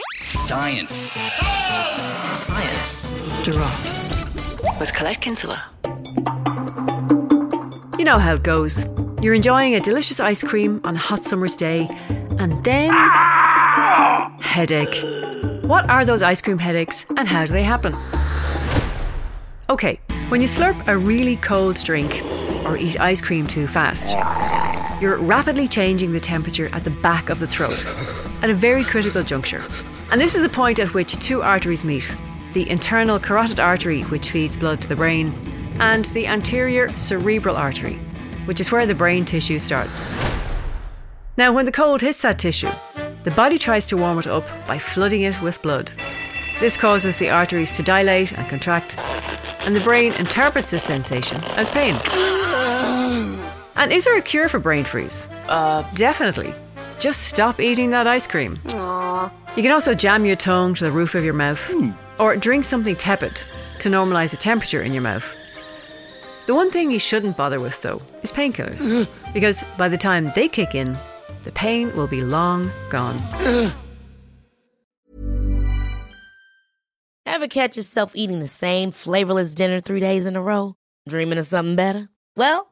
Science. Science drops with Colette Kinsella. You know how it goes. You're enjoying a delicious ice cream on a hot summer's day, and then. Headache. What are those ice cream headaches, and how do they happen? Okay, when you slurp a really cold drink or eat ice cream too fast, you're rapidly changing the temperature at the back of the throat at a very critical juncture. And this is the point at which two arteries meet the internal carotid artery, which feeds blood to the brain, and the anterior cerebral artery, which is where the brain tissue starts. Now, when the cold hits that tissue, the body tries to warm it up by flooding it with blood. This causes the arteries to dilate and contract, and the brain interprets this sensation as pain. And is there a cure for brain freeze? Uh, definitely. Just stop eating that ice cream. Aww. You can also jam your tongue to the roof of your mouth, or drink something tepid to normalise the temperature in your mouth. The one thing you shouldn't bother with, though, is painkillers, because by the time they kick in, the pain will be long gone. Ever catch yourself eating the same flavorless dinner three days in a row? Dreaming of something better? Well,